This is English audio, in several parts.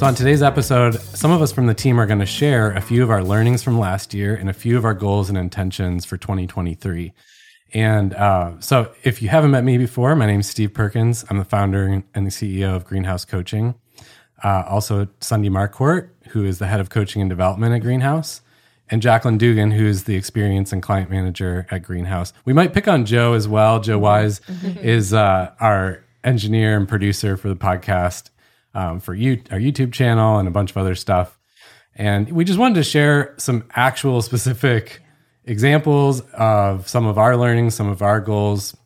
So, on today's episode, some of us from the team are going to share a few of our learnings from last year and a few of our goals and intentions for 2023. And uh, so, if you haven't met me before, my name is Steve Perkins. I'm the founder and the CEO of Greenhouse Coaching. Uh, also, Sunday Marquardt, who is the head of coaching and development at Greenhouse, and Jacqueline Dugan, who is the experience and client manager at Greenhouse. We might pick on Joe as well. Joe Wise is uh, our engineer and producer for the podcast um, for you, our YouTube channel and a bunch of other stuff. And we just wanted to share some actual specific examples of some of our learnings, some of our goals,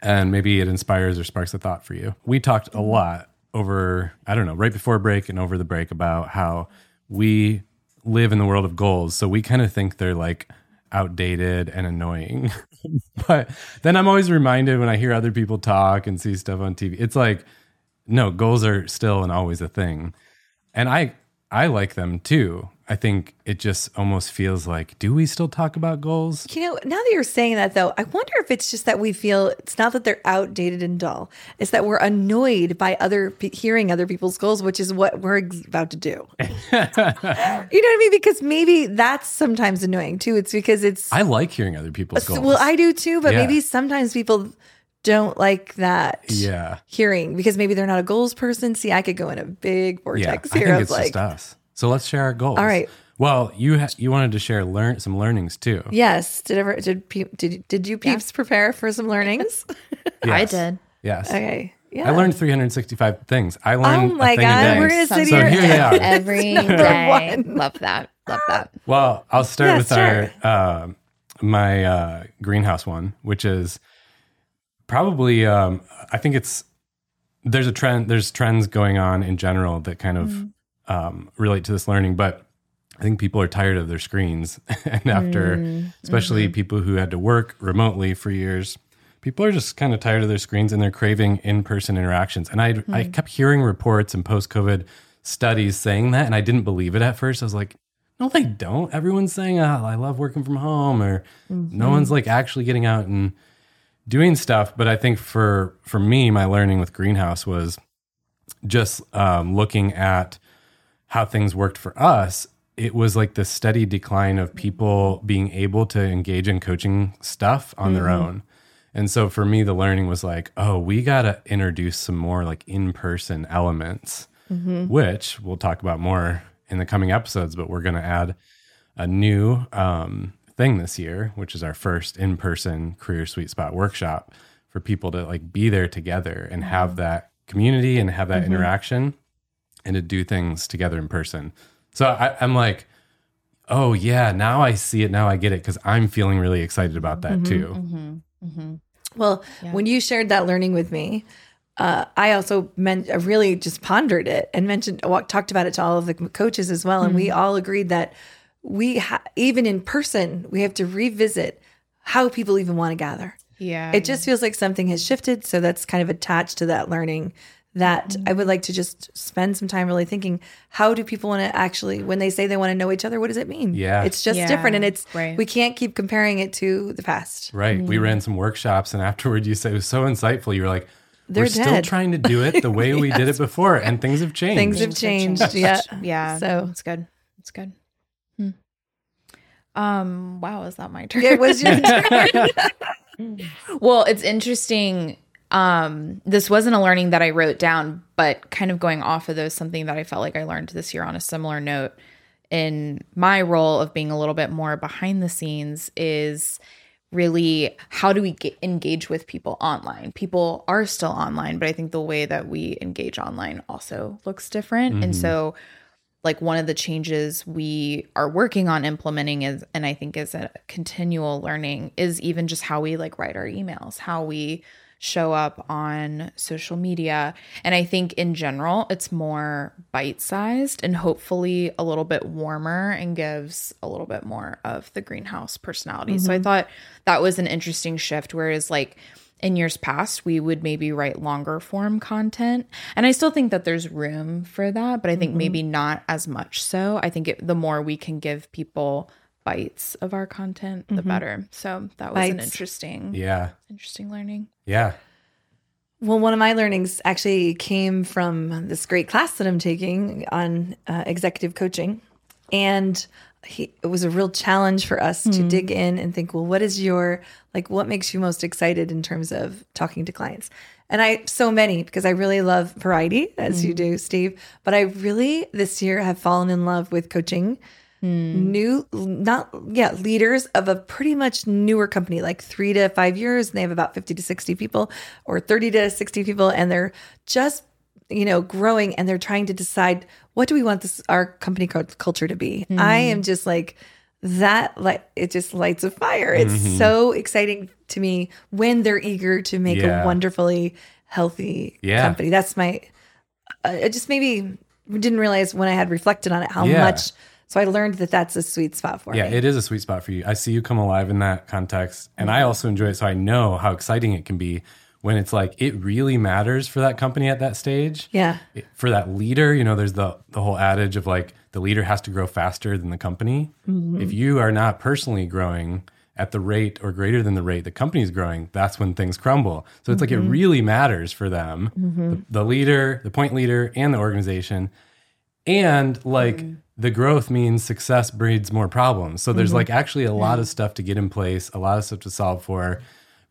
and maybe it inspires or sparks a thought for you. We talked a lot over, I don't know, right before break and over the break about how we live in the world of goals. So we kind of think they're like outdated and annoying. but then I'm always reminded when I hear other people talk and see stuff on TV, it's like, no, goals are still and always a thing. And I I like them too. I think it just almost feels like, do we still talk about goals? You know, now that you're saying that though, I wonder if it's just that we feel it's not that they're outdated and dull. It's that we're annoyed by other hearing other people's goals, which is what we're about to do. you know what I mean? Because maybe that's sometimes annoying too. It's because it's I like hearing other people's goals. Well, I do too, but Yeah. maybe sometimes people don't like that Yeah. hearing because maybe they're not a goals person. See, I could go in a big Yeah. I vortex think here it's like, just us. So let's share our goals. All right. Well, you ha- you wanted to share learn some learnings too. yes, did ever did pe- did did you peeps prepare for some learnings? I did. Yes. okay, yeah. I learned 365 things. I learned Oh my a thing a god, day. we're gonna sit so here. here they are. Every one. Love that. Love that. Well, I'll start Yeah, with sure. our uh, my uh, greenhouse one, which is probably um, I think it's there's a trend there's trends going on in general that kind of Mm-hmm. um, relate to this learning, but I think people are tired of their screens, and after Mm-hmm. especially people who had to work remotely for years. People are just kind of tired of their screens and they're craving in-person interactions. And I Hmm. I kept hearing reports and post-COVID studies saying that, and I didn't believe it at first. I was like, no, they don't. Everyone's saying, oh, I love working from home, or Mm-hmm. no one's like actually getting out and doing stuff. But I think for for me, my learning with Greenhouse was just um, looking at how things worked for us. It was like the steady decline of people being able to engage in coaching stuff on their own. And so for me, the learning was like, oh, we got to introduce some more like in person elements, which we'll talk about more in the coming episodes. But we're going to add a new um, thing this year, which is our first in person career sweet spot workshop for people to like be there together and mm-hmm. have that community and have that mm-hmm. interaction and to do things together in person. So I, I'm like, oh yeah, now I see it. Now I get it because I'm feeling really excited about that mm-hmm. too. Well, when you shared that learning with me, uh, I also meant I uh, really just pondered it and mentioned wa- talked about it to all of the coaches as well, and we all agreed that we ha- even in person we have to revisit how people even want to gather. Yeah. It just feels like something has shifted, so that's kind of attached to that learning. That I would like to just spend some time really thinking: How do people want to actually, when they say they want to know each other, what does it mean? Yeah. it's just Yeah, different, and it's right. we can't keep comparing it to the past. Right. We ran some workshops and afterward you said it was so insightful. You were like, They're we're still trying to do it the way we did it before and things have changed. Things have changed. Yeah. Yeah. So- It's good. Um. Wow. Is that my turn? It was your turn. well, it's interesting. Um, this wasn't a learning that I wrote down, but kind of going off of those, something that I felt like I learned this year on a similar note in my role of being a little bit more behind the scenes is really how do we get, engage with people online? People are still online, but I think the way that we engage online also looks different. And so, like one of the changes we are working on implementing is and i think is a continual learning is even just how we like write our emails how we show up on social media. And i think in general it's more bite-sized and hopefully a little bit warmer and gives a little bit more of the greenhouse personality. So i mm-hmm. thought that was an interesting shift whereas like in years past we would maybe write longer form content. And i still think that there's room for that but i think maybe not as much so. I think it, the more we can give people bites of our content the better. So that was an interesting Yeah. interesting learning. Yeah. Well, one of my learnings actually came from this great class that I'm taking on uh, executive coaching. And he, it was a real challenge for us to hmm. dig in and think, well, what is your, like, what makes you most excited in terms of talking to clients? And I, so many, because I really love variety, as you hmm. do, Steve. But I really, this year, have fallen in love with coaching hmm. new not yeah leaders of a pretty much newer company like three to five years and they have about 50 to 60 people or 30 to 60 people and they're just you know growing and they're trying to decide what do we want this our company culture to be i am just like that like it just lights a fire it's so exciting to me when they're eager to make Yeah. a wonderfully healthy Yeah. company that's my uh, it just maybe didn't realize when I had reflected on it how Yeah. much. So I learned that that's a sweet spot for Yeah, me. it is a sweet spot for you. I see you come alive in that context. And I also enjoy it. So I know how exciting it can be when it's like it really matters for that company at that stage. yeah, It- For that leader, you know, there's the the whole adage of like the leader has to grow faster than the company. Mm-hmm. If you are not personally growing at the rate or greater than the rate the company's growing, that's when things crumble. So it's like it mm-hmm. really matters for them, mm-hmm. the, the leader, the point leader, and the organization. And like the growth means success breeds more problems. So there's like actually a lot of stuff to get in place a lot of stuff to solve for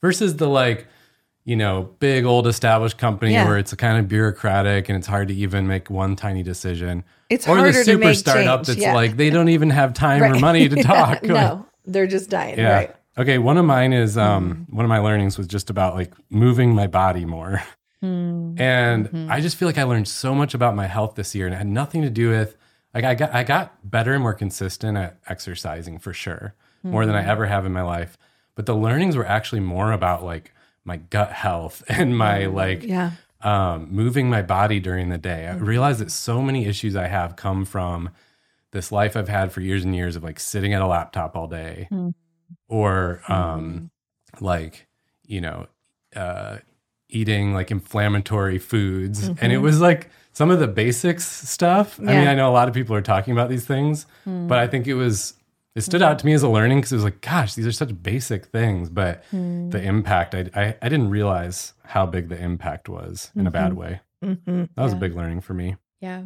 versus the like you know big old established company Yeah. where it's kind of bureaucratic and it's hard to even make one tiny decision It's or the harder to super make startup change, that's yeah. like they don't even have time or money to talk no, they're just dying. yeah Right. okay one of mine is um mm-hmm. one of my learnings was just about like moving my body more hmm, and mm-hmm. I just feel like I learned so much about my health this year, and it had nothing to do with like I got I got better and more consistent at exercising for sure, more than I hmm. ever have in my life. But the learnings were actually more about like my gut health and my like Yeah. um, moving my body during the day. I realized that so many issues I have come from this life I've had for years and years of like sitting at a laptop all day, or um, like you know, uh, eating like inflammatory foods, and it was like some of the basics stuff. I mean, I know a lot of people are talking about these things, but I think it was. It stood out to me as a learning because it was like, gosh, these are such basic things, but the impact, I, I, I didn't realize how big the impact was in a bad way. Mhm. That was a big learning for me. Yeah.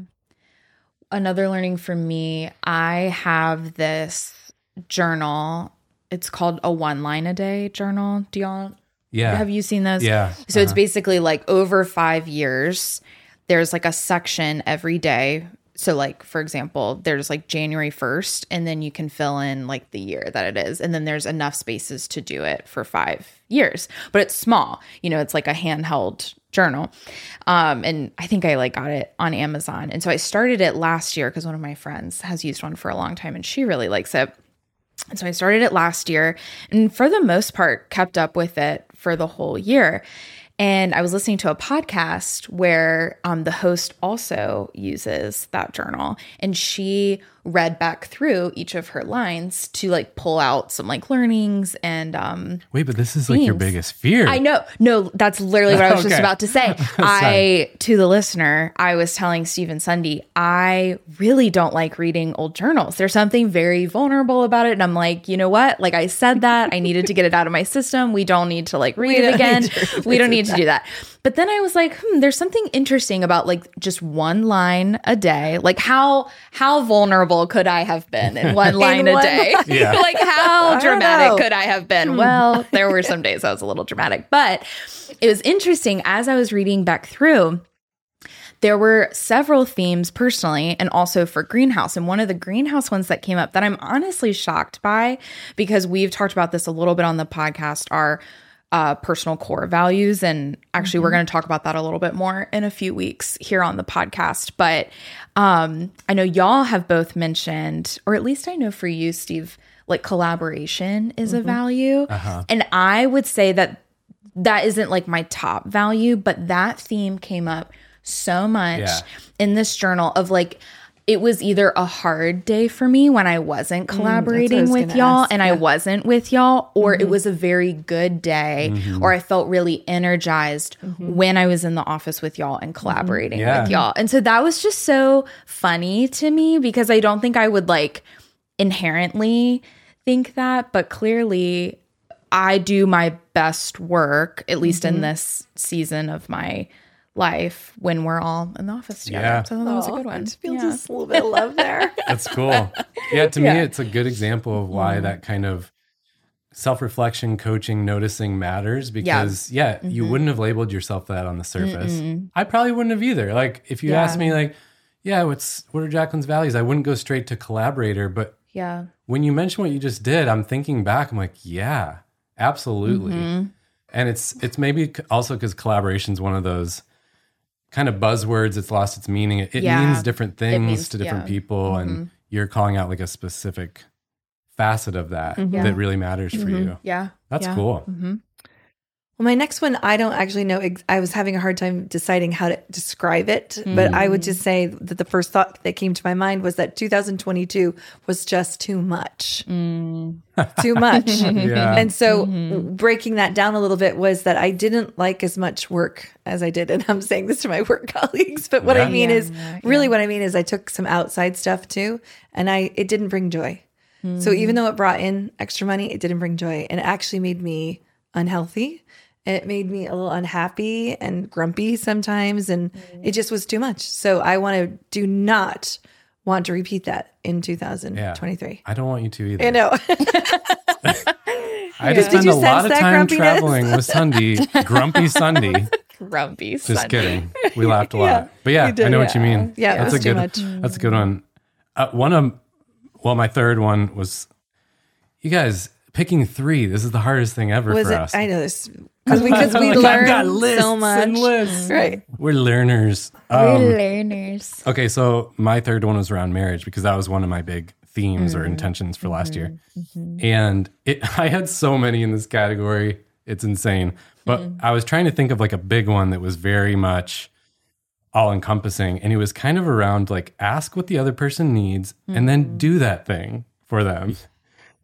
Another learning for me, I have this journal. It's called a one line a day journal. Do y'all Yeah. have you seen those? yeah. So it's Uh-huh. basically like over five years, there's like a section every day. So, like, for example, there's like January 1st, and then you can fill in like the year that it is. And then there's enough spaces to do it for five years. But it's small, you know, it's like a handheld journal. Um, and I think I like got it on Amazon. And so I started it last year because one of my friends has used one for a long time and she really likes it. And so I started it last year and for the most part kept up with it for the whole year. And I was listening to a podcast where um, the host also uses that journal. And she read back through each of her lines to like pull out some like learnings and um, Wait, but this is like your biggest fear. I know. No, that's literally what I was just about to say. I to the listener, I was telling Stephen Sunday, I really don't like reading old journals. There's something very vulnerable about it. And I'm like, you know what? Like I said that. I needed to get it out of my system. We don't need to like read it again. we don't need to do that. But then I was like, hmm, there's something interesting about like just one line a day. Like how how vulnerable could I have been in one line a one day? line. Yeah. like how dramatic know. could I have been? Well, there were some days I was a little dramatic, but it was interesting as I was reading back through. There were several themes personally and also for greenhouse. And one of the greenhouse ones that came up that I'm honestly shocked by because we've talked about this a little bit on the podcast are uh, personal core values. And actually, we're going to talk about that a little bit more in a few weeks here on the podcast. But um, I know y'all have both mentioned, or at least I know for you, Steve, like collaboration is a value. And I would say that that isn't like my top value, but that theme came up so much Yeah. in this journal of like it was either a hard day for me when I wasn't Mm, I collaborating was with y'all ask, and I yeah. Mm-hmm. wasn't with y'all, or it was a very good day, or I felt really energized Mm-hmm. when I was in the office with y'all and collaborating Yeah. with y'all. And so that was just so funny to me because I don't think I would like inherently think that, but clearly I do my best work, at least in this season of my life, when we're all in the office together. Yeah. So that was a good I one. just feel Yeah. just a little bit of love there. That's cool. Yeah, to me, it's a good example of why that kind of self reflection, coaching, noticing matters because, yeah, you mm-hmm. wouldn't have labeled yourself that on the surface. I probably wouldn't have either. Like, if you Yeah. asked me, like, yeah, what's what are Jacqueline's values? I wouldn't go straight to collaborator. But Yeah. when you mention what you just did, I'm thinking back. I'm like, yeah, absolutely. Mm-hmm. And it's it's maybe also because collaboration is one of those kind of buzzwords. It's lost its meaning. It, it Yeah. means different things means- to different yeah. people, and mm-hmm. you're calling out like a specific facet of that mm-hmm. that really matters for mm-hmm. you. Yeah. That's cool. Well, my next one, I don't actually know. Ex- I was having a hard time deciding how to describe it, but I would just say that the first thought that came to my mind was that 2022 was just too much. Mm. Too much. Yeah. And so mm-hmm. breaking that down a little bit was that I didn't like as much work as I did. And I'm saying this to my work colleagues, but what I mean Yeah, is yeah, really what I mean is I took some outside stuff too, and I it didn't bring joy. So mm. even though it brought in extra money, it didn't bring joy. And it actually made me unhealthy. It made me a little unhappy and grumpy sometimes. And it just was too much. So I want to do not want to repeat that in 2023. I don't want you to either. I know. I just spend a lot of time grumpiness? traveling with Sunday, grumpy Sunday. Grumpy. Just Sunday. kidding. We laughed a lot. Yeah, but yeah, did. I know what you mean. Yeah, it that's was a too good. much. That's a good one. Uh, one of, well, my third one was, you guys picking three. This is the hardest thing ever was for it? us. I know this because we, because we Like, I've got learn lists so much. and lists. Right. We're learners. We're Um, learners. okay, so my third one was around marriage because that was one of my big themes Mm-hmm. or intentions for last year. And it, I had so many in this category. It's insane. But Mm-hmm. I was trying to think of like a big one that was very much all encompassing. And it was kind of around like ask what the other person needs and Mm-hmm. then do that thing for them.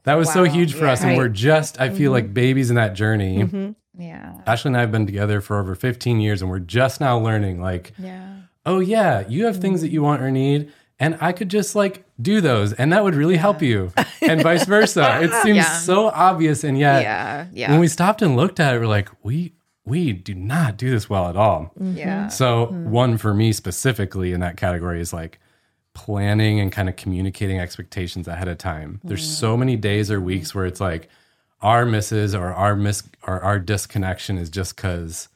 That was so huge for us. And Right. Mm-hmm. we're just, I feel like mm-hmm. babies in that journey. Mm-hmm. Yeah. Ashley and I have been together for over 15 years and we're just now learning like, Yeah. oh yeah, you have things that you mm-hmm. want or need, and I could just like do those, and that would really help you, and vice versa. It seems Yeah. so obvious, and yet Yeah. Yeah. when we stopped and looked at it, we're like, we we do not do this well at all. yeah. So one for me specifically in that category is like planning and kind of communicating expectations ahead of time. There's mm. so many days or weeks where it's like our misses or our miss or our disconnection is just because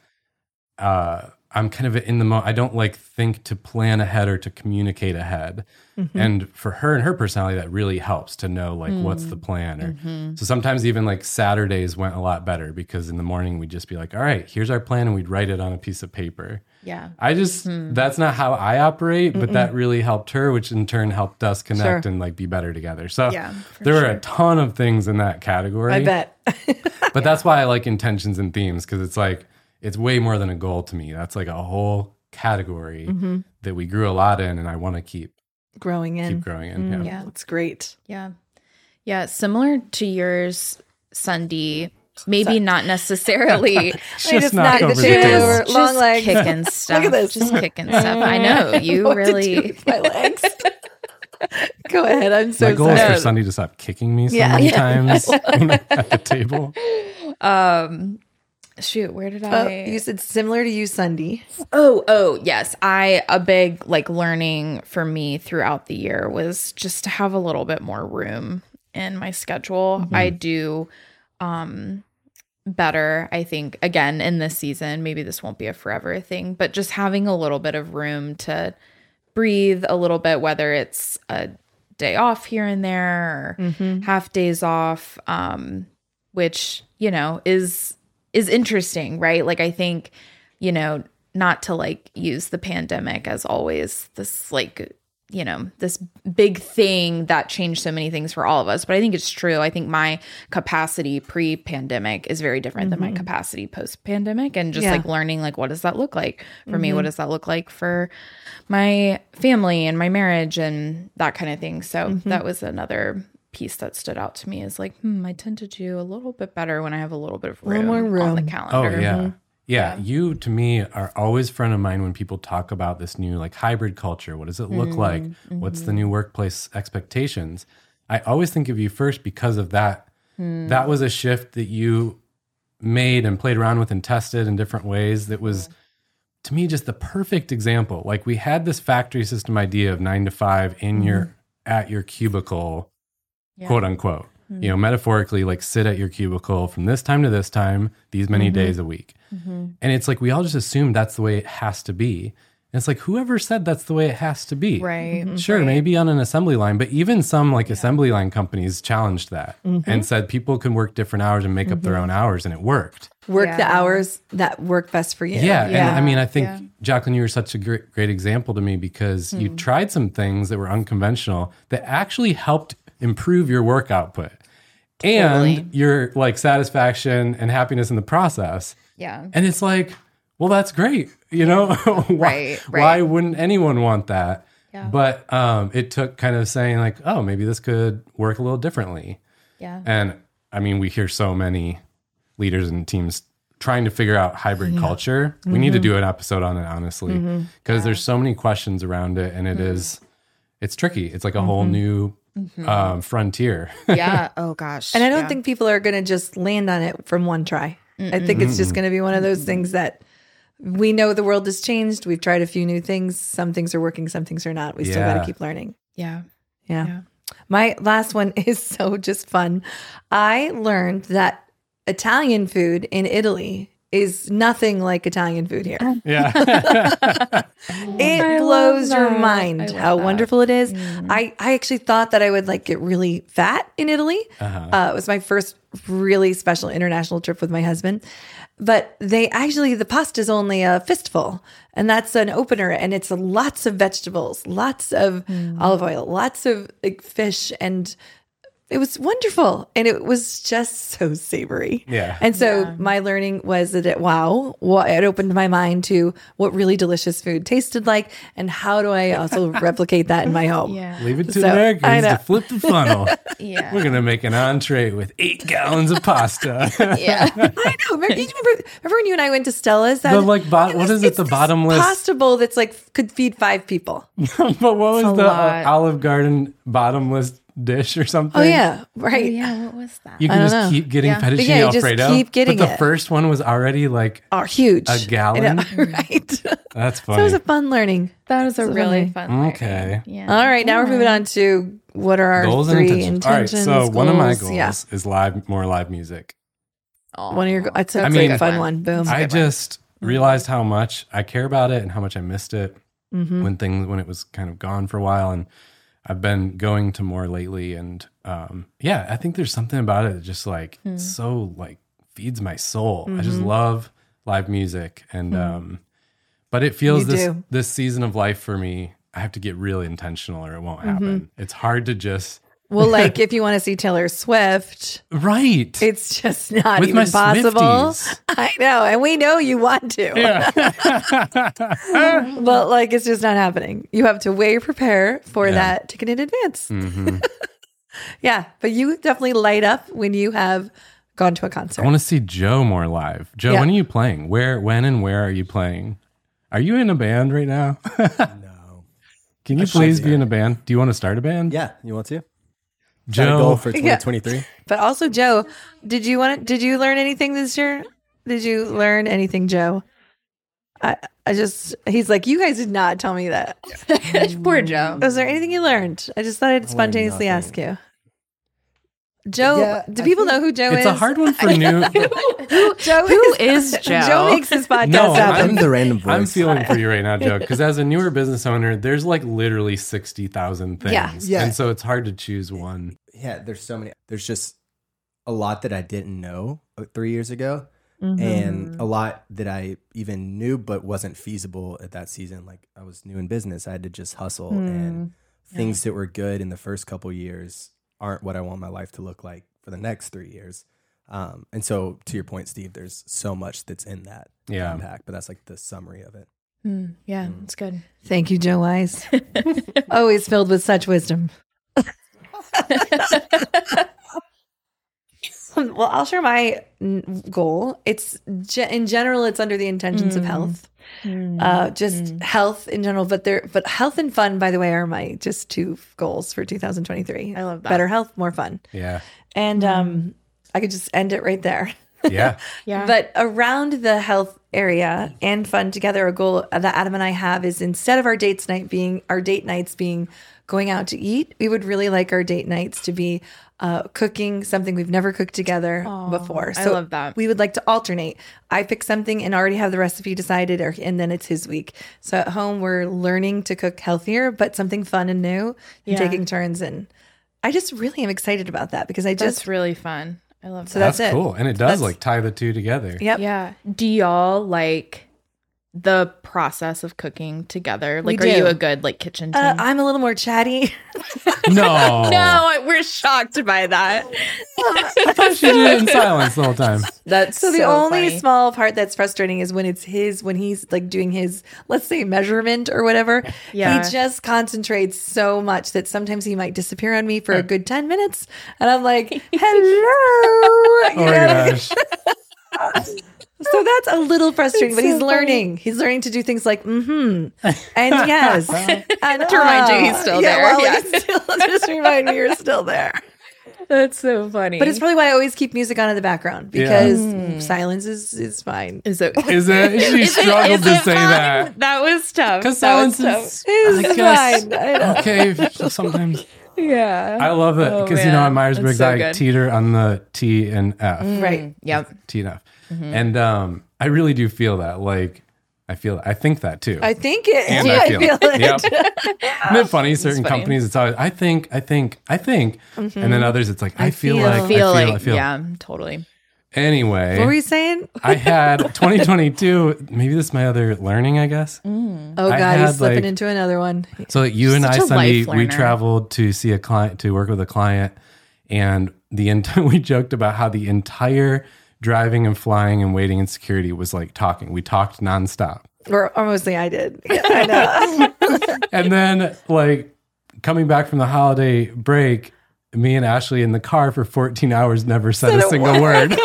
uh, I'm kind of in the mo. I don't like think to plan ahead or to communicate ahead. Mm-hmm. And for her and her personality, that really helps to know like what's the mm. plan. Or mm-hmm. so sometimes even like Saturdays went a lot better because in the morning we'd just be like, all right, here's our plan, and we'd write it on a piece of paper. Yeah. I just that's not how I operate, but that really helped her, which in turn helped us connect Sure. and like be better together. So Yeah, for there were a ton of things in that category. I bet. But that's why I like intentions and themes because it's like it's way more than a goal to me. That's like a whole category Mm-hmm. that we grew a lot in, and I want to keep Growing in. keep growing in. Yeah. Yeah. It's great. Yeah. Yeah. Similar to yours, Sunday. Maybe not necessarily Just knocked knock the over the chair table. over. just long legs. kicking stuff. this. Just kicking stuff. I know you What to do really. with my legs. Go ahead. I'm so My goal is for Sunday to stop kicking me so Yeah. many Yeah. times at the table. Um, shoot, where did Oh, I? you said similar to you, Sunday. Oh, oh, yes. I a big like learning for me throughout the year was just to have a little bit more room in my schedule. I do um better, I think again in this season. Maybe this won't be a forever thing, but just having a little bit of room to breathe a little bit whether it's a day off here and there or half days off um which, you know, is is interesting, right? Like I think, you know, not to like use the pandemic as always this like you know this big thing that changed so many things for all of us. But i think it's true. I think my capacity pre-pandemic is very different than my mm-hmm. capacity post-pandemic. And just Yeah. like learning like what does that look like for me? What mm-hmm. does that look like for my family and my marriage and that kind of thing? So mm-hmm. that was another piece that stood out to me is like hmm i tend to do a little bit better when i have a little bit of room, little more on the room. Oh calendar yeah. yeah. You to me are always front of mind when people talk about this new like hybrid culture. What does it look Mm-hmm. like? What's the mm-hmm. new workplace expectations? I always think of you first because of that hmm. that was a shift that you made and played around with and tested in different ways that was to me just the perfect example like we had this factory system idea of 9 to 5 in your mm-hmm. at your cubicle quote unquote you know metaphorically like sit at your cubicle from this time to this time these many mm-hmm. days a week. Mm-hmm. And it's like we all just assume that's the way it has to be. And it's like whoever said that's the way it has to be? Right. Mm-hmm. Sure, maybe on an assembly line, but even some like assembly line companies challenged that Mm-hmm. and said people can work different hours and make up their own hours, and it worked. Work the hours that work best for you. Yeah, and I mean, I think Yeah. Jacqueline, you were such a great, great example to me because you hmm. tried some things that were unconventional that actually helped improve your work output and Totally. your like satisfaction and happiness in the process. Yeah. And it's like, well, that's great. You know, why, Right, why wouldn't anyone want that? Yeah. But um, it took kind of saying like, oh, maybe this could work a little differently. Yeah. And I mean, we hear so many leaders and teams trying to figure out hybrid mm-hmm. culture. We need to mm-hmm. do an episode on it, honestly, mm-hmm. because there's so many questions around it, and it is, it's tricky. It's like a whole new um, frontier. yeah. Oh gosh. And I don't Yeah. think people are going to just land on it from one try. I think it's just going to be one of those things that we know the world has changed. We've tried a few new things. Some things are working, some things are not. We still got to keep learning. Yeah. Yeah. Yeah. My last one is so just fun. I learned that Italian food in Italy is nothing like Italian food here. yeah. It I blows your mind how that. wonderful it is. Mm. I, I actually thought that I would like get really fat in Italy. Uh-huh. uh it was my first really special international trip with my husband. But they actually, the pasta is only a fistful, and that's an opener, and it's lots of vegetables, lots of mm. olive oil, lots of like fish, and it was wonderful and it was just so savory. Yeah. And so my learning was that it, wow, well, it opened my mind to what really delicious food tasted like and how do I also replicate that in my home. Yeah. Leave it to So, I Americans know. to flip the funnel. Yeah. We're gonna make an entree with eight gallons of pasta. Yeah. I know. Remember, you remember, remember when you and I went to Stella's? That the like, bo- what is it? The bottomless. pasta bowl that's like could feed five people. but what was a the uh, lot. Olive Garden bottomless dish or something? Oh yeah, right. yeah. What was that? You I can don't just know. keep getting Yeah. fettuccine Yeah, you just alfredo. keep getting but the it. first one was already like Are huge. A gallon? right. so that's it funny. was a fun learning. That was a So really funny. fun. learning. Okay. Yeah. All right, now we're moving on to what are our goals and three intentions. intentions. All right, so one of my goals? goals Yeah. is live more live music. Aw. One of your. It's a I great mean- fun one. Boom. I just realized how much I care about it and how much I missed it Mhm. when things when it was kind of gone for a while and I've been going to more lately and um yeah, I think there's something about it that just like so like feeds my soul. I just love live music and um but it feels You this do. this season of life for me I have to get really intentional or it won't happen. It's hard to just Well, like if you want to see Taylor Swift, right. it's just not With even my possible. Swifties. I know, and we know you want to, but like it's just not happening. You have to way prepare for Yeah. that ticket in advance. Mhm. Yeah, but you definitely light up when you have gone to a concert. I want to see Joe more live. Joe, Yeah. when are you playing? Where, when, and where are you playing? Are you in a band right now? No. Can you should please be. be in a band? Do you want to start a band? Yeah, you want to? Is that Joe. goal for Yeah. 2023? But also, Joe, did you want? To, Did you learn anything this year? Did you learn anything, Joe? I, I just he's like, you guys did not tell me that. Poor Joe. Was there anything you learned? I just thought I'd spontaneously ask you. Joe, Yeah, do I people know who Joe it's is? It's a hard one for new. Joe Who is Joe? Joe makes this podcast No, I'm the random voice. I'm feeling for you right now, Joe, because as a newer business owner, there's like literally 60,000 things. Yeah. Yeah. And so it's hard to choose one. yeah, there's so many. There's just a lot that I didn't know uh, three years ago, Mm-hmm. and a lot that I even knew but wasn't feasible at that season. Like I was new in business, I had to just hustle, Hmm. and things that were good in the first couple years aren't what I want my life to look like for the next three years. Um, and so, to your point, Steve, there's so much that's in that Yeah. impact, but that's like the summary of it. Mm, yeah, it's good. Thank you, Joe Wise. Always filled with such wisdom. well, I'll share my goal. It's in general, it's under the intentions of health, uh, just health in general. But there, but health and fun, by the way, are my just two goals for 2023. I love that. Better health, more fun. Yeah. And um, I could just end it right there. Yeah. Yeah. But around the health area and fun together, a goal that Adam and I have is instead of our dates night being our date nights being going out to eat, we would really like our date nights to be uh, cooking something we've never cooked together before. So I love that. We would like to alternate. I pick something and already have the recipe decided, or, and then it's his week. So at home, we're learning to cook healthier, but something fun and new, and Yeah. taking turns. And I just really am excited about that because I just That's really fun. I love so that. that's, That's, it. cool. And it does That's- like tie the two together. Yep. Yeah. Do y'all like the process of cooking together? Like, are you a good like kitchen team? Uh, I'm a little more chatty. No. no, we're shocked by that. I thought she did it in silence the whole time. That's So the only funny. small part that's frustrating is when it's his when he's like doing his let's say measurement or whatever. Yeah. He just concentrates so much that sometimes he might disappear on me for a good 10 minutes and I'm like, "Hello." Oh my know? gosh. So oh. that's a little frustrating, but so he's learning. He's learning to do things like mm-hmm and yes. and To remind you he's uh, still yeah, there. Well, Yeah. he's still, just remind me you're still there. That's so funny. But it's probably why I always keep music on in the background because mm. silence is is fine. is it Is it? She struggled is to it say fine? that. That was tough. Because That was silence tough. is It's I guess, fine. I okay. Sometimes Yeah. I love it Oh, because you know man. at Myers Briggs so I good. teeter on the T and F, Right. Mm. Yep. T and F, Mm-hmm. and um, I really do feel that. Like I feel, I think that too. I think it. and I I feel, feel it. it. Yep. Isn't it funny? Certain funny. companies, it's always I think, I think, I think, and then others, it's like I, feel, feel. like, I feel I feel, like I feel. yeah, totally. Anyway, What were you saying? I had 2022. Maybe this is my other learning, I guess. Oh God, had, he's slipping like- into another one. So like, you and I, Sunday, we traveled to see a client to work with a client, and the ent- we joked about how the entire driving and flying and waiting in security was like talking. We talked nonstop, Or, or mostly I did. Yeah, I know. and then like coming back from the holiday break. Me and Ashley in the car for 14 hours never said, a a single word.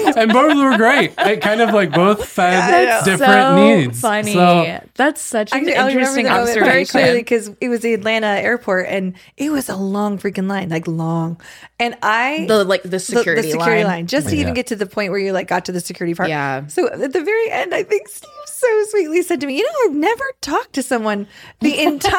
and both were great. It kind of like both fed different so needs. Funny. So That's such an Actually, I remember interesting the moment very observation. clearly because it was the Atlanta airport and it was a long freaking line, like long. And I the like the the- security, the, security line. line. just to even get to the point where you like got to the security part. Yeah. So at the very end, I think Steve so sweetly said to me, "You know, I've never talked to someone the entire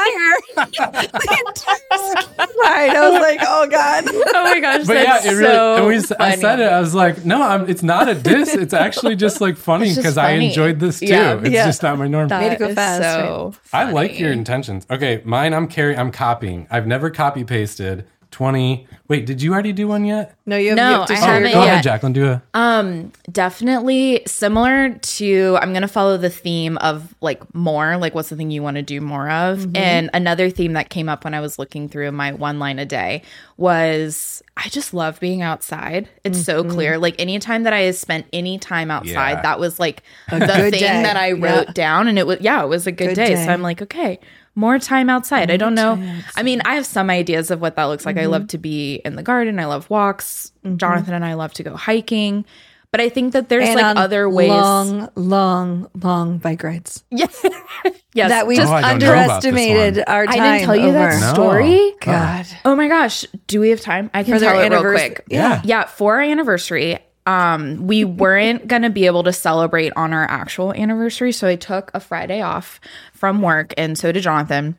the entire security line." I was like, "Oh God." Oh my gosh, but that's yeah, it really. so and we, s- I said it. I was like, no, I'm, it's not a diss. It's actually just like funny because I enjoyed this too. Yeah. it's Yeah. just not my norm. Made it go fast, So I like your intentions. Okay, mine. I'm carrying. I'm copying. I've never copy pasted. Twenty. Wait, did you already do one yet? No, you have, No, you have to I share your haven't Go yet. ahead, Jacqueline. Do a. Um, definitely similar to I'm gonna follow the theme of like more, like what's the thing you want to do more of? Mm-hmm. And another theme that came up when I was looking through my one line a day was I just love being outside. It's so Mm-hmm. clear. Like anytime that I spent any time outside, Yeah. that was like the thing day. that I Yeah. wrote down. And it was yeah, it was a good, Good day. day. So I'm like, okay, more time outside. I don't know. I mean, I have some ideas of what that looks like. I Mm-hmm. love to be in the garden. I love walks. Jonathan and I love to go hiking. But I think that there's And like on other ways. long, long, long bike rides yes. yes. that we Oh, I don't know about this underestimated one. our I time. didn't tell you over. that No. story. God, Oh my gosh. Do we have time? I can For tell it real quick. yeah. Yeah. For our anniversary, um, we weren't gonna be able to celebrate on our actual anniversary. So I took a Friday off from work and so did Jonathan.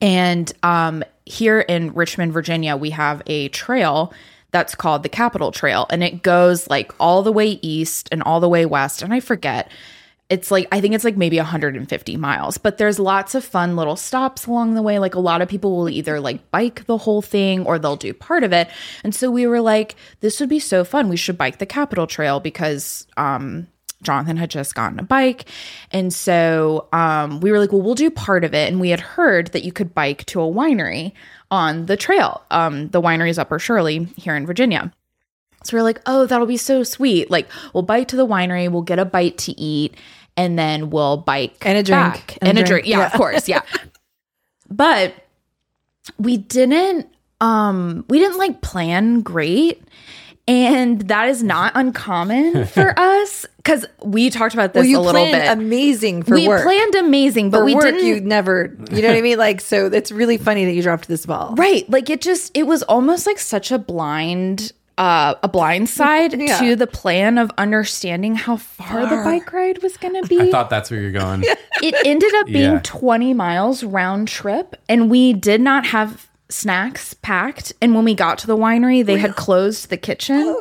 And um here in Richmond, Virginia, we have a trail that's called the Capital Trail. And it goes like all the way east and all the way west. And I forget it's like I think it's like maybe 150 miles, but there's lots of fun little stops along the way. Like a lot of people will either like bike the whole thing or they'll do part of it. And so we were like, this would be so fun. We should bike the Capital Trail because um Jonathan had just gotten a bike. And so um, we were like, well, we'll do part of it. And we had heard that you could bike to a winery on the trail. Um, the winery is Upper Shirley here in Virginia. So we're like, oh, that'll be so sweet. Like, we'll bike to the winery, we'll get a bite to eat, and then we'll bike And a drink. back. And And, a drink. drink. Yeah, Yeah. of course. Yeah. but we didn't um we didn't like plan great. And that is not uncommon for us because we talked about this well, you a little bit. amazing for work. we work. planned amazing, but for we work, didn't. you never. You know what I mean? Like, so it's really funny that you dropped this ball. Right. Like it just it was almost like such a blind uh, a blind side Yeah. to the plan of understanding how far, the bike ride was going to be. I thought that's where you're going. it ended up being Yeah. 20 miles round trip, and we did not have snacks packed. And when we got to the winery, they had closed the kitchen,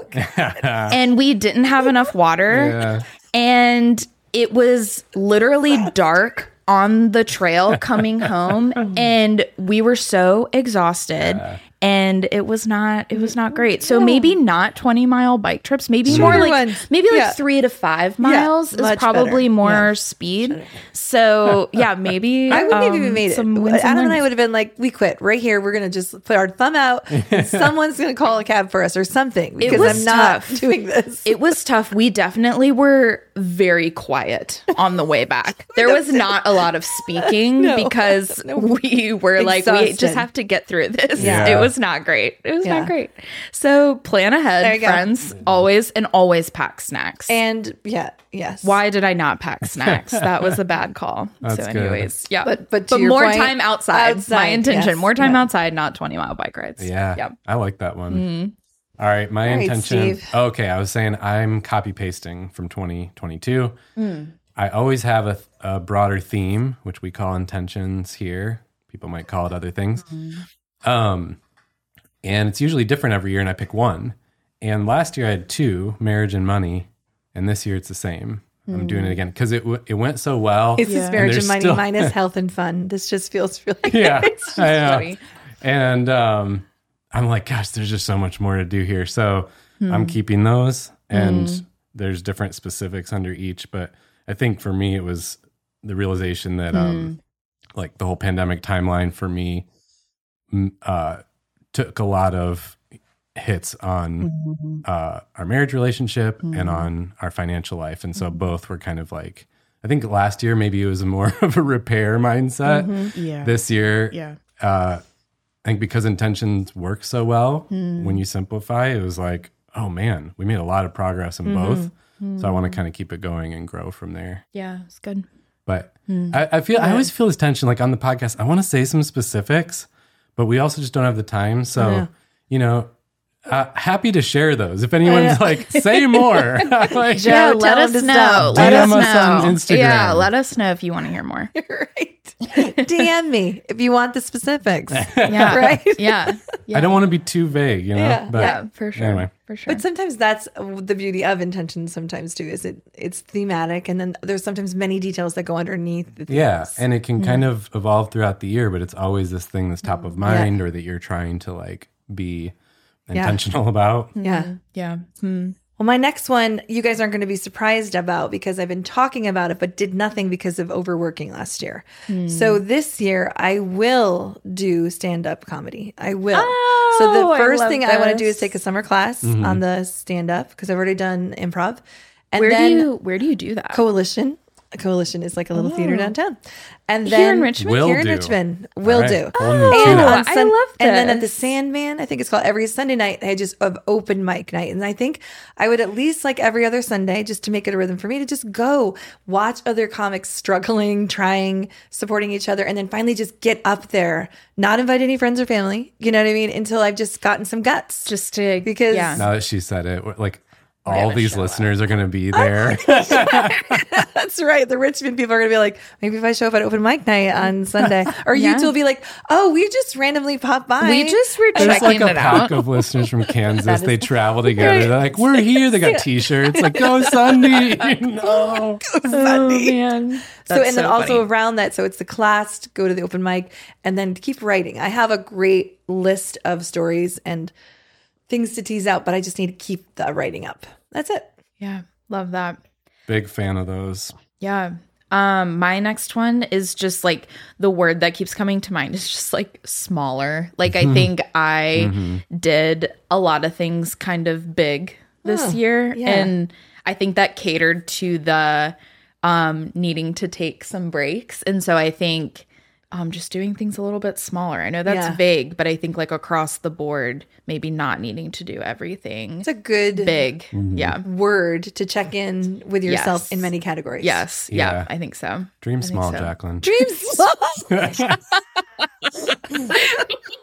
and we didn't have enough water. Yeah. and it was literally dark on the trail coming home and we were so exhausted and it was not it was not great so maybe not 20 mile bike trips maybe more like ones. maybe like Yeah. three to five miles is probably better. more Yeah. speed so yeah maybe I wouldn't have um, even made it. some Adam wins and and I would have been like, we quit right here. We're gonna just put our thumb out. and Someone's gonna call a cab for us or something because I'm not tough. doing this. it was tough. We definitely were very quiet on the way back. There was not a lot of speaking because we were like, we just have to get through this. Yeah. It was not great. It was Yeah. not great. So plan ahead, you go. friends. Always and always pack snacks. and yeah, yes. why did I not pack snacks? That was a bad call. That's so, good. anyways, yeah. But- but to your more point, time outside. outside, My intention. yes. More time Yeah. outside, not 20 mile bike rides. Yeah. Yep. I like that one. Mm-hmm. All right. My All right, intention. Steve. okay. I was saying I'm copy pasting from 2022. Mm. I always have a, a broader theme, which we call intentions here. People might call it other things. Mm-hmm. Um, and it's usually different every year, and I pick one. And last year I had two marriage and money. And this year it's the same. I'm doing it again because it, w- it went so well. It's this Yeah. marriage And and money still- minus health and fun. This just feels really yeah, I know. funny. And um, I'm like, gosh, there's just so much more to do here. So I'm keeping those, and there's different specifics under each. But I think for me, it was the realization that, um, like the whole pandemic timeline for me, uh, took a lot of hits on mm-hmm. uh, our marriage relationship and mm-hmm. on our financial life, and so mm-hmm. both were kind of like. I think last year maybe it was more of a repair mindset. Yeah. This year, Yeah. uh, I think because intentions work so well, mm. when you simplify, it was like, oh man, we made a lot of progress in both. So I want to kind of keep it going and grow from there. Yeah. It's good. But mm. I, I feel I always feel this tension, like on the podcast. I want to say some specifics, but we also just don't have the time. So you know, uh, happy to share those. If anyone's like, say more, like, Yeah, Yeah, let us know. stop. Let DM us us on know. Instagram. Yeah, let us know if you want to hear more. right. DM me if you want the specifics. Yeah, Right? Yeah, yeah, I don't want to be too vague, you know. Yeah, but yeah, for sure, anyway. for sure. But sometimes that's the beauty of intention. Sometimes too is it it's thematic, and then there's sometimes many details that go underneath. The Yeah, and it can kind of evolve throughout the year, but it's always this thing that's top of mind or that you're trying to like be intentional about. yeah. yeah, Hmm. Well, my next one, you guys aren't going to be surprised about because I've been talking about it, but did nothing because of overworking last year. So this year, I will do stand up comedy. I will. so Oh, the first love thing I want to do is take a summer class on the stand up because I've already done improv. And Where then do you where do you do that? Coalition. A coalition is like a little theater oh. downtown. And then Here in Richmond? Will here in do. Richmond. Will All right, do. holding you to And that. on oh, I Sun- love And then at the. Sandman, I think it's called every Sunday night, they just have open mic night. And I think I would at least like every other Sunday, just to make it a rhythm for me, to just go watch other comics struggling, trying, supporting each other, and then finally just get up there, not invite any friends or family. You know what I mean? Until I've just gotten some guts. Just to Because- yeah, Now that she said it, like all these show listeners are going to be there. That's right. The Richmond people are going to be like, maybe if I show up at open mic night on Sunday, or you Yeah. two will be like, oh, we just randomly popped by. we just were There's checking like a it pack out. of listeners from Kansas. They travel together. They're like, "We're here." They got T-shirts. Like, "Go Sunday!" no. Oh man, so and then also around that, so it's the class to go to the open mic and then keep writing. I have a great list of stories and things to tease out, but I just need to keep the writing up. That's it. yeah, love that. Big fan of those. Yeah. Um, my next one is just like the word that keeps coming to mind is just like smaller. Like I think I did a lot of things kind of big this year. yeah. And I think that catered to the um needing to take some breaks. And so I think um just doing things a little bit smaller. I know that's Yeah. vague, but I think like across the board, maybe not needing to do everything It's a good big. Yeah. word to check in with yourself Yes. in many categories. Yes. Yeah. Yeah. I think so. Dream small, so. Jacqueline. Dreams.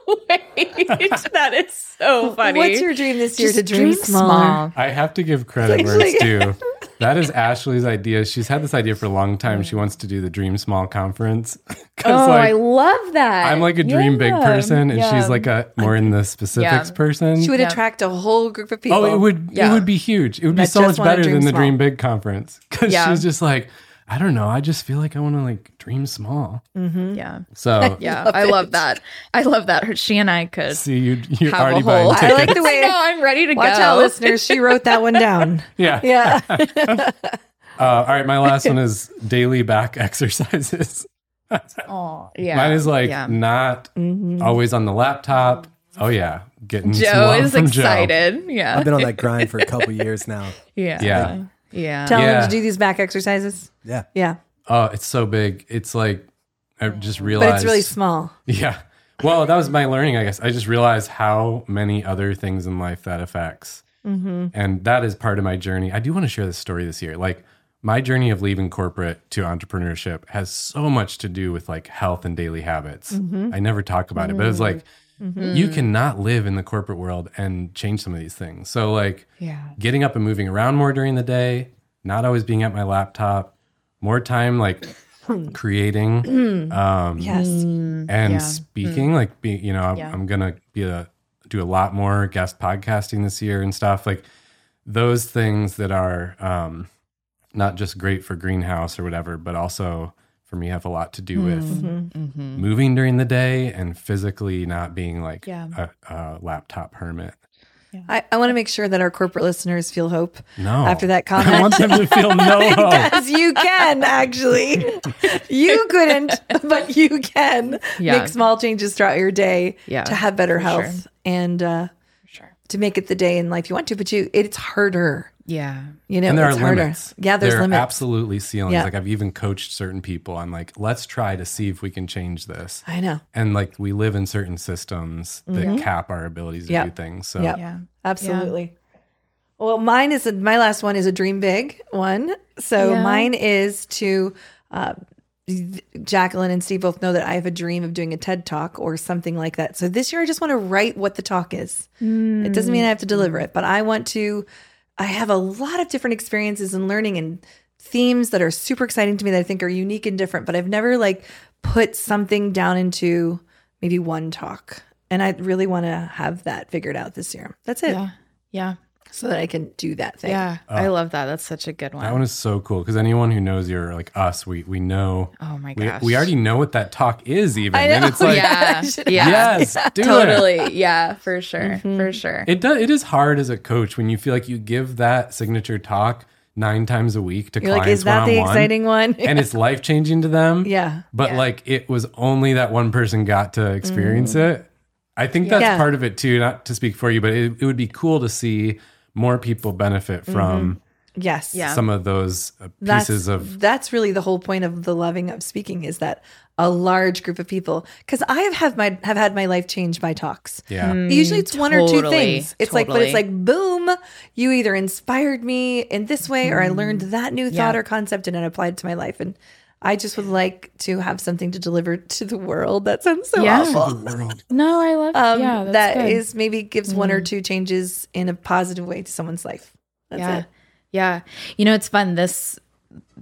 Wait, that is so funny. What's your dream this year Just to dream, smaller? small. I have to give credit where it's due. That is Ashley's idea. She's had this idea for a long time. She wants to do the Dream Small conference. 'Cause, Oh, like, I love that. I'm like a dream big person, and yeah. she's like a more in the specifics Yeah. person. She would Yeah. attract a whole group of people. Oh, it would it would be huge. It would be That so much better dream than the. Dream Big conference because Yeah. she's just like, I don't know. I just feel like I want to like dream small. Yeah. So Yeah. I love that. I love that. Her, she and I could see you you have already a buying whole. I like the way- I know. I'm ready to Watch go. out, listeners. She wrote that one down. yeah. Yeah. Uh, all right. My last one is daily back exercises. Oh, yeah. Mine is like yeah. not always on the laptop. Oh yeah, getting some Joe love is from Joe. excited. Yeah. I've been on that grind for a couple years now. Yeah. Yeah. Yeah. Tell Yeah. them to do these back exercises. Yeah. Yeah. Oh, it's so big. It's like I just realized. But realized. it's really small. Yeah. Well, that was my learning, I guess. I just realized how many other things in life that affects. Mm-hmm. And that is part of my journey. I do want to share this story this year. Like, my journey of leaving corporate to entrepreneurship has so much to do with like health and daily habits. Mm-hmm. I never talk about it, but it's like you cannot live in the corporate world and change some of these things. So, like, Yeah. getting up and moving around more during the day, not always being at my laptop, more time like creating. Um, Yes. and Yeah. speaking like be you know I'm, Yeah. I'm gonna be a do a lot more guest podcasting this year and stuff like those things that are um not just great for greenhouse or whatever but also for me have a lot to do with Mm-hmm. moving during the day and physically not being like Yeah. a, a laptop hermit I, I want to make sure that our corporate listeners feel hope no after that comment, i want them to feel no hope Yes, you can actually. You couldn't, but you can Yeah. make small changes throughout your day Yeah, to have better for health sure. and uh, Sure. to make it the day in life you want to. But you, it's harder. Yeah. You know, and there it's are harder. limits. Yeah, there's there limits. Absolutely ceilings. Yeah. Like I've even coached certain people. I'm like, let's try to see if we can change this. I know. and like we live in certain systems that cap our abilities to Yeah. do things. So Yeah. Yeah. Absolutely. Well, mine is a, my last one is a dream big one. So Yeah. mine is to uh, Jacqueline and Steve both know that I have a dream of doing a TED talk or something like that. So this year I just want to write what the talk is. It doesn't mean I have to deliver it, but I want to. I have a lot of different experiences and learning and themes that are super exciting to me that I think are unique and different. But I've never like put something down into maybe one talk, and I really want to have that figured out this year. That's it Yeah. Yeah. So that I can do that thing. Yeah. I love that. That's such a good one. that one is so cool because anyone who knows you're like us, we we know. oh my We, gosh. we already know what that talk is, even, I and it's like, yeah. Yeah. yes, do it. Totally. Yeah. For sure. For sure. It does. It is hard as a coach when you feel like you give that signature talk nine times a week to You're like, clients is that the one-on-one, exciting one? and it's life changing to them. yeah. but Yeah. like it was only that one person got to experience it. I think that's Mm. Yeah. part of it too. Not to speak for you, but it, it would be cool to see more people benefit mm-hmm. from Yes. Yeah. some of those uh, That's, pieces of. that's really the whole point of the loving of speaking is that a large group of people because I have had my have had my life changed by talks. Yeah, mm, Usually it's one or two things. It's like, but it's like, boom, you either inspired me in this way or I learned mm, that new thought Yeah. or concept and it applied to my life. And I just would like to have something to deliver to the world. That sounds so Yeah. awful. No, I love Um, yeah, that's that good. is maybe gives one or two changes in a positive way to someone's life. That's yeah. it. Yeah. You know, it's fun. This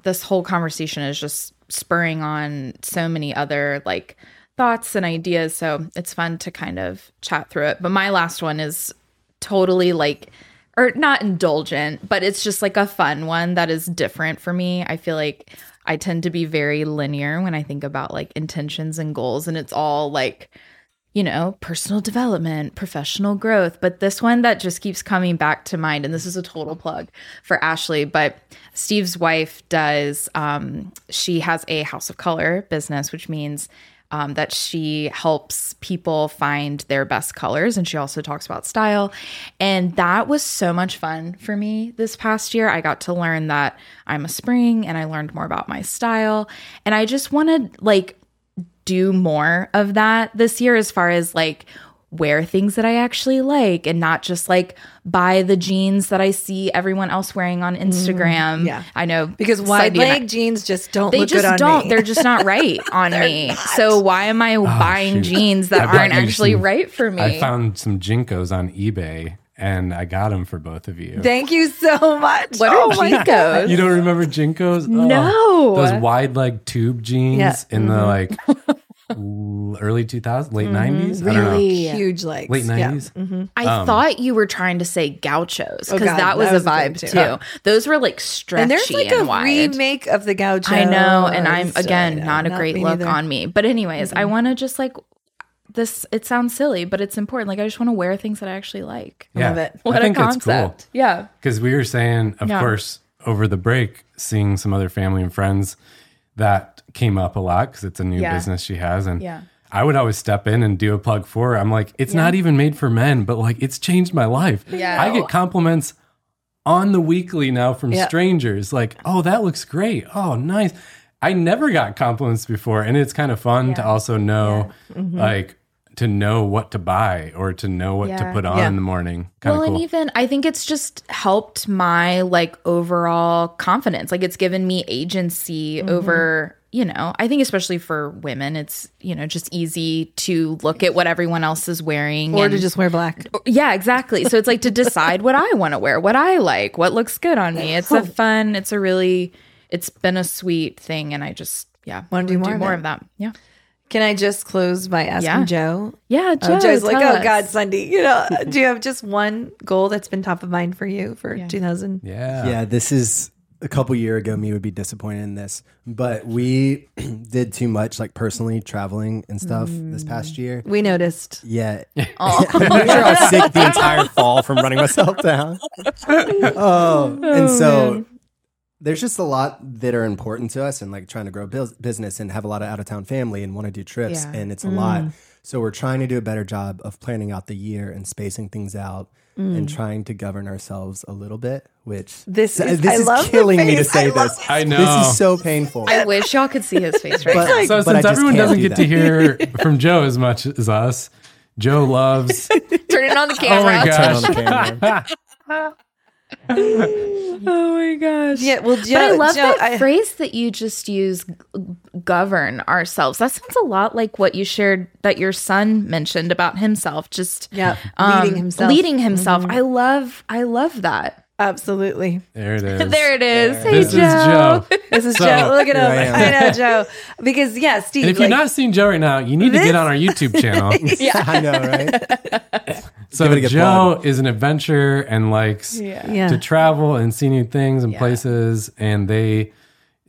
this whole conversation is just spurring on so many other like thoughts and ideas. So it's fun to kind of chat through it. But my last one is totally like or not indulgent, but it's just like a fun one that is different for me. I feel like I tend to be very linear when I think about like intentions and goals and it's all like you know, personal development, professional growth. But this one that just keeps coming back to mind, and this is a total plug for Ashley, but Steve's wife does, um, she has a house of color business, which means um, that she helps people find their best colors. And she also talks about style. And that was so much fun for me this past year. I got to learn that I'm a spring and I learned more about my style. And I just wanted, like, do more of that this year as far as like wear things that I actually like and not just like buy the jeans that I see everyone else wearing on Instagram. Mm, yeah. I know Because wide leg jeans just don't they look just good on don't. me. They're just not right on me. So why am I buying Oh, shoot. jeans that I bought aren't actually some- right for me? I found some JNCOs on eBay and I got them for both of you. Thank you so much. what Oh are. JNCOs? You don't remember JNCOs? Oh, No. those wide leg tube jeans Yeah. in the like l- early 2000s, late mm-hmm. 90s? I don't know. Really? Huge legs. Late Yeah. 90s? I um, thought you were trying to say gauchos Oh, because God, that was that was a a vibe too. too. Yeah. Those were like stretchy And there's like and a wide. remake of the gaucho. I know, and I'm again yeah, not a great look neither. on me. But anyways, I mm-hmm. want to just like this. It sounds silly, but it's important. Like I just want to wear things that I actually like. Yeah. love it. What I think a it's cool. concept! Yeah, Because we were saying, of Yeah. course, over the break, seeing some other family and friends that came up a lot because it's a new Yeah. business she has. And Yeah. I would always step in and do a plug for her. I'm like, it's not even made for men, but like it's changed my life. Yeah. I get compliments on the weekly now from Yeah. strangers like, oh, that looks great. Oh, nice. I never got compliments before. And it's kind of fun to also know, like, to know what to buy or to know what to Mm-hmm. Put on Yeah. in the morning. Kind well, of cool. and even I think it's just helped my like overall confidence. Like it's given me agency Mm-hmm. over, you know, I think especially for women, it's, you know, just easy to look at what everyone else is wearing. Or and- to just wear black. Oh, yeah, exactly. So it's like to decide what I want to wear, what I like, what looks good on me. It's a oh. fun, it's a really, it's been a sweet thing. And I just, yeah, Wanna do more of more it. of that. Yeah. Can I just close by asking Yeah. Joe? Yeah. Oh, Joe, Joe's like, tell oh. God, Sunday. You know, do you have just one goal that's been top of mind for you for 2000? yeah. Yeah, this is a couple year ago. Me would be disappointed in this, but we did too much, like personally traveling and stuff this past mm. year. We noticed. Yeah, I'm pretty sure I was sick the entire fall from running myself down. oh, and so oh, there's just a lot that are important to us, and like trying to grow business and have a lot of out of town family and want to do trips, Yeah. and it's a lot. Mm. So we're trying to do a better job of planning out the year and spacing things out. And mm. trying to govern ourselves a little bit, which This is- this I is love killing me to say I this. I know. This is so painful. I wish y'all could see his face right But- now. So but I since just everyone doesn't do get to hear from Joe as much as us, Joe loves. Oh Turn it on the camera. oh my Turn on gosh! Oh my gosh. Yeah, well, Joe, but I love Joe, that I- phrase that you just use govern ourselves. That sounds a lot like what you shared that your son mentioned about himself. Just Yeah, um, leading himself. Leading himself. I love I love that. Absolutely. There it is. There it is. Hey This is Joe. This is So- Joe. Look at Here I him. I, know Joe. Because yeah, Steve. And if you're not seeing Joe right now, you need to get on our YouTube channel. yeah, I know, right? So Give it a good Joe plug. is an adventurer and likes yeah, to travel and see new things and places, and they.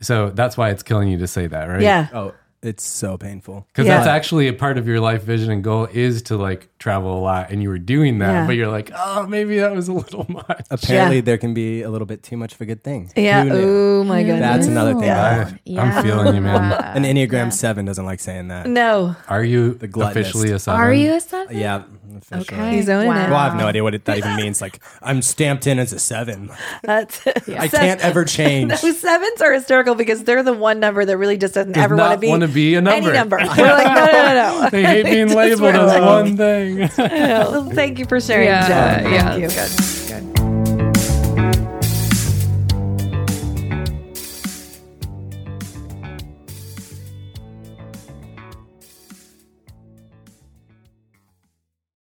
So that's why it's killing you to say that, right? yeah, Oh, it's so painful. Because Yeah. that's actually a part of your life vision and goal is to like travel a lot, and you were doing that, Yeah. but you're like, oh, maybe that was a little much. Apparently, Yeah. there can be a little bit too much of a good thing. yeah. Oh my goodness. That's another thing. Yeah. I, I'm feeling you, man. An Enneagram 7 doesn't like saying that. No, Are you gluttonous. officially a seven? Are you a seven? Yeah, officially. Okay. He's owning it. Well, I have no idea what it, that even means. Like, I'm stamped in as a 7. that's. I can't ever change. Those sevens are hysterical because they're the one number that really just doesn't ever want to be wanna be a number. Any number. We're like, no, no, no, no. They hate being labeled as like- one thing. Well, Thank you for sharing, Yeah, Joe. yeah. Thank you. Good. Good.